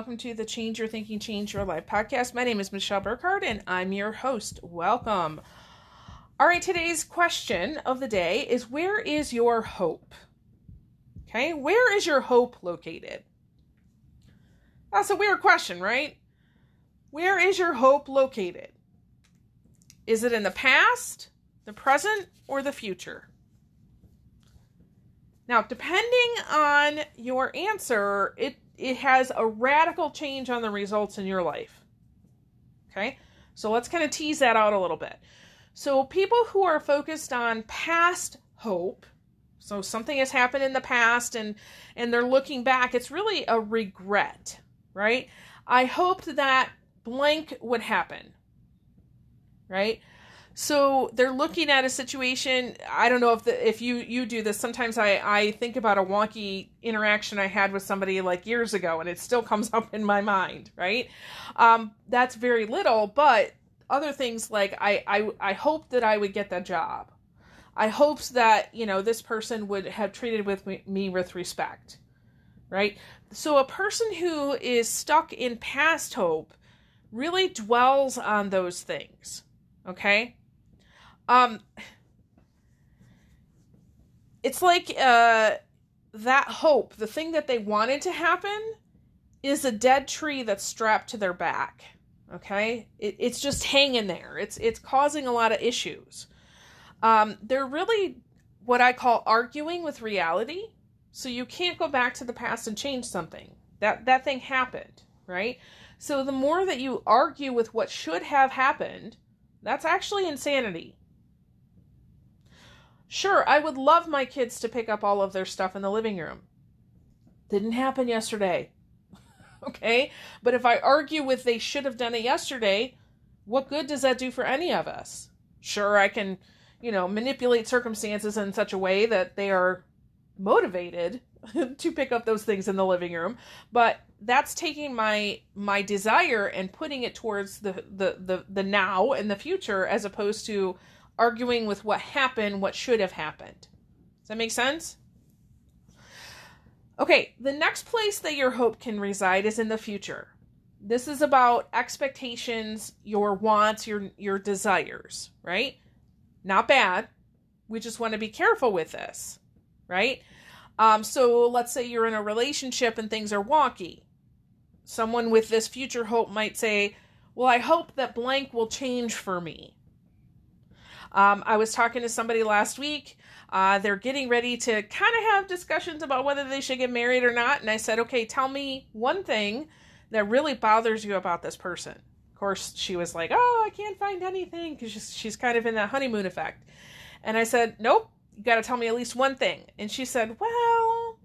welcome to the Change Your Thinking, Change Your Life podcast. My name is Michelle Burkhardt, and I'm your host. Welcome. All right, today's question of the day is Where is your hope? Okay, where is your hope located? That's a weird question, right? Where is your hope located? Is it in the past, the present, or the future? Now, depending on your answer, it, it has a radical change on the results in your life. Okay? So let's kind of tease that out a little bit. So, people who are focused on past hope, so something has happened in the past and and they're looking back, it's really a regret, right? I hoped that blank would happen. Right? So they're looking at a situation. I don't know if the, if you you do this. Sometimes I I think about a wonky interaction I had with somebody like years ago, and it still comes up in my mind. Right? Um, that's very little, but other things like I I I hoped that I would get that job. I hoped that you know this person would have treated with me, me with respect. Right? So a person who is stuck in past hope really dwells on those things. Okay? Um, it's like uh, that hope, the thing that they wanted to happen, is a dead tree that's strapped to their back. Okay, it, it's just hanging there. It's it's causing a lot of issues. Um, they're really what I call arguing with reality. So you can't go back to the past and change something. That that thing happened, right? So the more that you argue with what should have happened, that's actually insanity. Sure, I would love my kids to pick up all of their stuff in the living room. Didn't happen yesterday. okay? But if I argue with they should have done it yesterday, what good does that do for any of us? Sure, I can, you know, manipulate circumstances in such a way that they are motivated to pick up those things in the living room, but that's taking my my desire and putting it towards the the the, the now and the future as opposed to arguing with what happened, what should have happened. Does that make sense? Okay, the next place that your hope can reside is in the future. This is about expectations, your wants, your your desires, right? Not bad. We just want to be careful with this, right? Um, so let's say you're in a relationship and things are wonky. Someone with this future hope might say, Well, I hope that blank will change for me. Um, I was talking to somebody last week. Uh, they're getting ready to kind of have discussions about whether they should get married or not. And I said, okay, tell me one thing that really bothers you about this person. Of course, she was like, oh, I can't find anything because she's, she's kind of in that honeymoon effect. And I said, nope, you got to tell me at least one thing. And she said, well,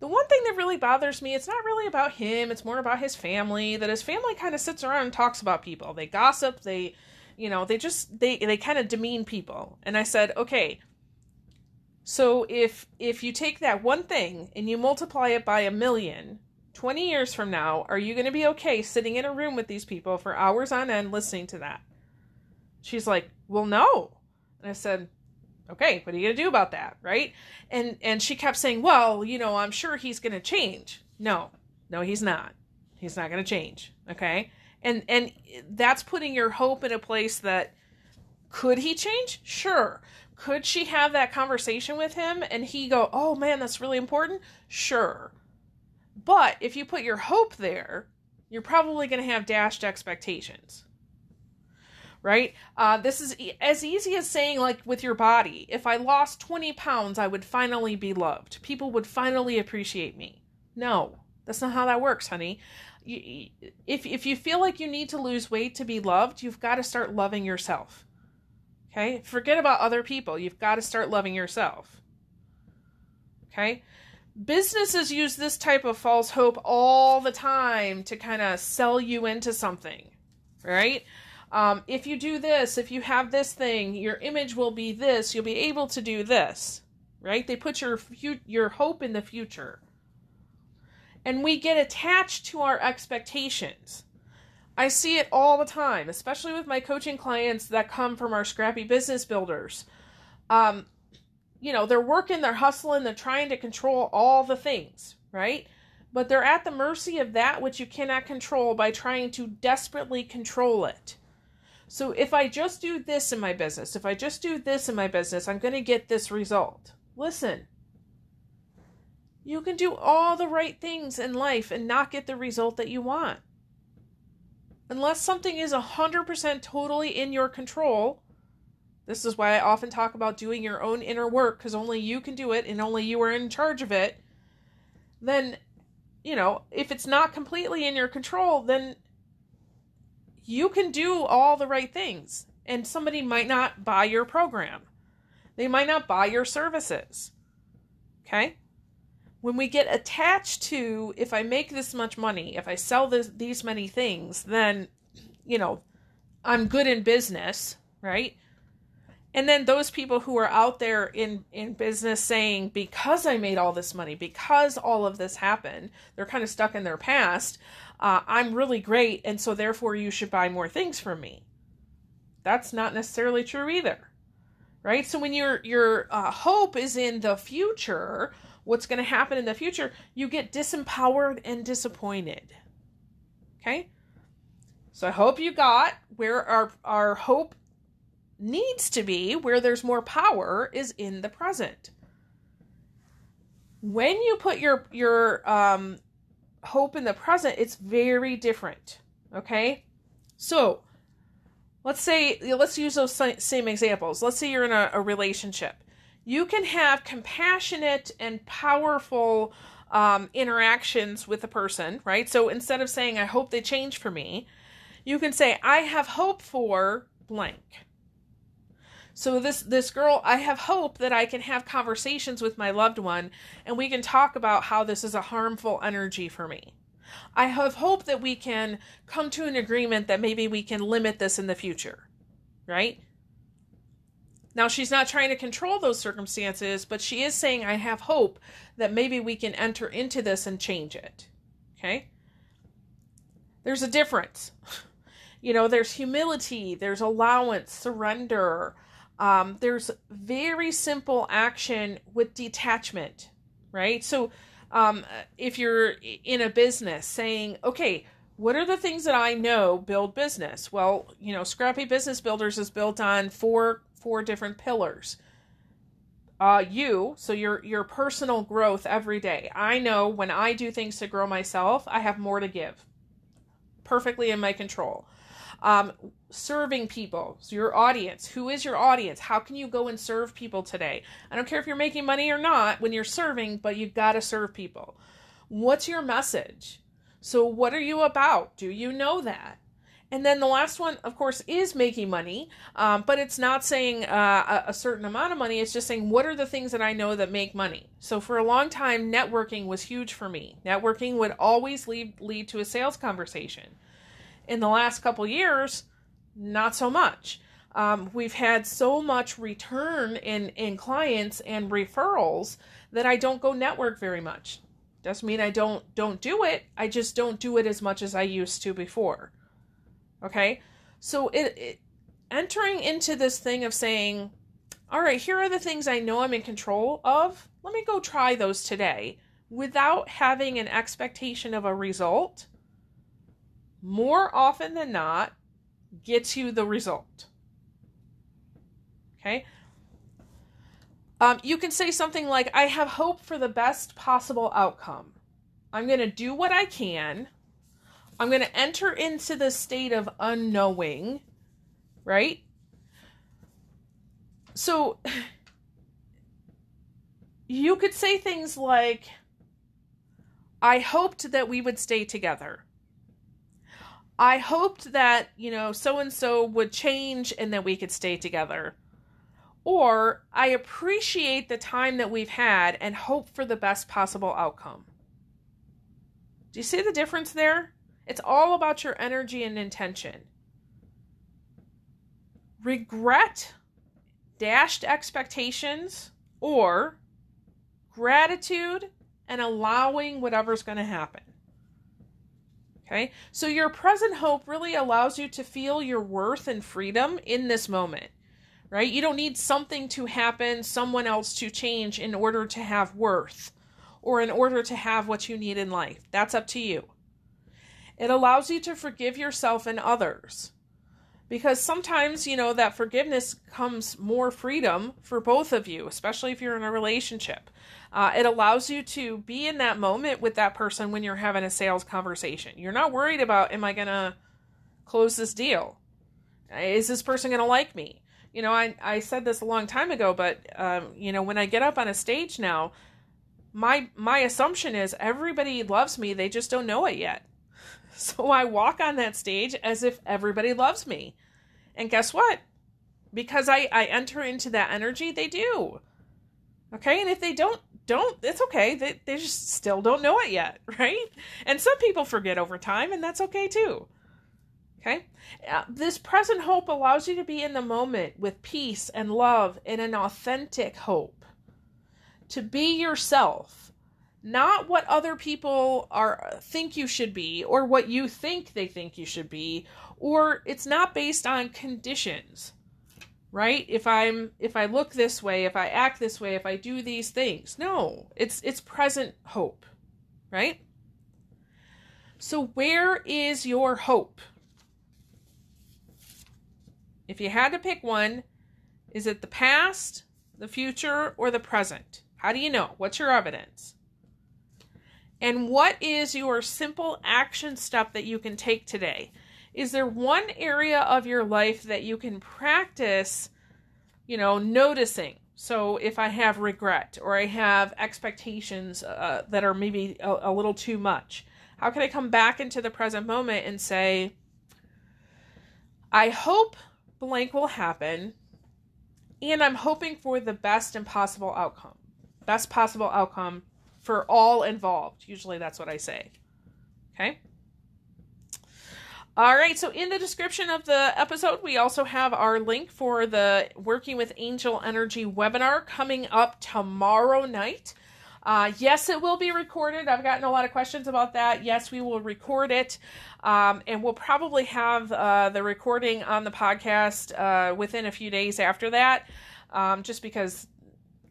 the one thing that really bothers me, it's not really about him, it's more about his family, that his family kind of sits around and talks about people. They gossip, they you know they just they they kind of demean people. And i said okay so if if you take that one thing and you multiply it by a million 20 years from now are you going to be okay sitting in a room with these people for hours on end listening to that? She's like well no. And i said okay what are you going to do about that right? And and she kept saying well you know i'm sure he's going to change. No no he's not. He's not going to change okay and and that's putting your hope in a place that could he change? Sure. Could she have that conversation with him and he go oh man that's really important? Sure. But if you put your hope there you're probably going to have dashed expectations. Right? Uh, this is e- as easy as saying like with your body if i lost 20 pounds i would finally be loved. People would finally appreciate me. No. That's not how that works honey you, if if you feel like you need to lose weight to be loved, you've got to start loving yourself. Okay? Forget about other people. You've got to start loving yourself. Okay? Businesses use this type of false hope all the time to kind of sell you into something, right? Um, if you do this, if you have this thing, your image will be this. You'll be able to do this, right? They put your your hope in the future and we get attached to our expectations. I see it all the time, especially with my coaching clients that come from our scrappy business builders. Um, you know, they're working, they're hustling, they're trying to control all the things, right? but they're at the mercy of that which you cannot control by trying to desperately control it. So if I just do this in my business, if I just do this in my business, I'm going to get this result. Listen, you can do all the right things in life and not get the result that you want. Unless something is 100% totally in your control, this is why I often talk about doing your own inner work because only you can do it and only you are in charge of it. Then, you know, if it's not completely in your control, then you can do all the right things and somebody might not buy your program. They might not buy your services. Okay? When we get attached to if I make this much money, if I sell this these many things, then you know, I'm good in business, right? And then those people who are out there in in business saying because I made all this money, because all of this happened, they're kind of stuck in their past uh, I'm really great, and so therefore you should buy more things from me. That's not necessarily true either, right? So when your your uh, hope is in the future, what's going to happen in the future, you get disempowered and disappointed. Okay, so I hope you got where our our hope needs to be, where there's more power, is in the present when you put your your um hope in the present, it's very different. Okay? So, let's say, let's use those same examples. Let's say you're in a, a relationship. You can have compassionate and powerful um, interactions with a person, right? So instead of saying, I hope they change for me, you can say, I have hope for blank. So this this girl, I have hope that I can have conversations with my loved one and we can talk about how this is a harmful energy for me. I have hope that we can come to an agreement that maybe we can limit this in the future. Right? Now, she's not trying to control those circumstances, but she is saying, I have hope that maybe we can enter into this and change it. Okay? There's a difference. You know, there's humility, there's allowance, surrender, um, there's very simple action with detachment, right? So, um, if you're in a business saying, okay, what are the things that I know build business? Well, you know, Scrappy Business Builders is built on four four different pillars. Uh, you, so your your personal growth every day. I know when I do things to grow myself, I have more to give. Perfectly in my control. Um, serving people, so your audience. Who is your audience? How can you go and serve people today? I don't care if you're making money or not when you're serving, but you've got to serve people. What's your message? So, what are you about? Do you know that? And then the last one, of course, is making money, um, but it's not saying uh, a, a, certain amount of money. It's just saying what are the things that I know that make money. So for a long time, networking was huge for me. Networking would always lead lead to a sales conversation. In the last couple years, not so much. Um, we've had so much return in in clients and referrals that I don't go network very much. Doesn't mean I don't don't do it. I just don't do it as much as I used to before. Okay, so it, it entering into this thing of saying, all right, here are the things I know I'm in control of. Let me go try those today without having an expectation of a result. More often than not, gets you the result. Okay? Um, you can say something like, I have hope for the best possible outcome. I'm going to do what I can. I'm going to enter into the state of unknowing, right? So you could say things like, I hoped that we would stay together. I hoped that, you know, so and so would change and that we could stay together. Or I appreciate the time that we've had and hope for the best possible outcome. Do you see the difference there? It's all about your energy and intention. Regret, dashed expectations, or gratitude and allowing whatever's going to happen. Okay? So your present hope really allows you to feel your worth and freedom in this moment. Right? You don't need something to happen, someone else to change in order to have worth or in order to have what you need in life. That's up to you. It allows you to forgive yourself and others. Because sometimes, you know, that forgiveness comes more freedom for both of you, especially if you're in a relationship. Uh, it allows you to be in that moment with that person when you're having a sales conversation. You're not worried about, am I going to close this deal? Is this person going to like me? You know, I, I said this a long time ago, but, um, you know, when I get up on a stage now, my my assumption is everybody loves me they just don't know it yet so i walk on that stage as if everybody loves me. And guess what? Because i i enter into that energy they do. Okay? And if they don't don't it's okay. They, they just still don't know it yet right? And some people forget over time and that's okay too. Okay? Uh, this present hope allows you to be in the moment with peace and love and an authentic hope. To be yourself, not what other people are think you should be or what you think they think you should be, or it's not based on conditions. Right? If I'm if I look this way, if I act this way, if I do these things. No, it's it's present hope. Right? So where is your hope? If you had to pick one, is it the past, the future, or the present? How do you know? What's your evidence? And what is your simple action step that you can take today? Is there one area of your life that you can practice, you know, noticing? So if I have regret or I have expectations uh, that are maybe a, a little too much, how can I come back into the present moment and say, I hope blank will happen, and I'm hoping for the best and possible outcome best possible outcome for all involved. Usually that's what I say. Okay? All right, so in the description of the episode, we also have our link for the Working with Angel Energy webinar coming up tomorrow night. Uh, yes, it will be recorded. I've gotten a lot of questions about that. Yes, we will record it. Um, and we'll probably have uh, the recording on the podcast uh, within a few days after that, um, just because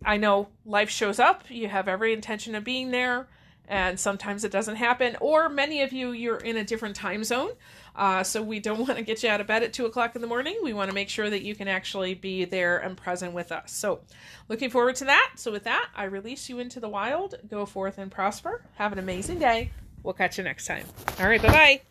I know life shows up, you have every intention of being there, and sometimes it doesn't happen. Or many of you, you're in a different time zone, uh, so we don't want to get you out of bed at 2 o'clock in the morning. We want to make sure that you can actually be there and present with us. So, looking forward to that. So, with that, I release you into the wild. Go forth and prosper. Have an amazing day. We'll catch you next time. All right, bye bye.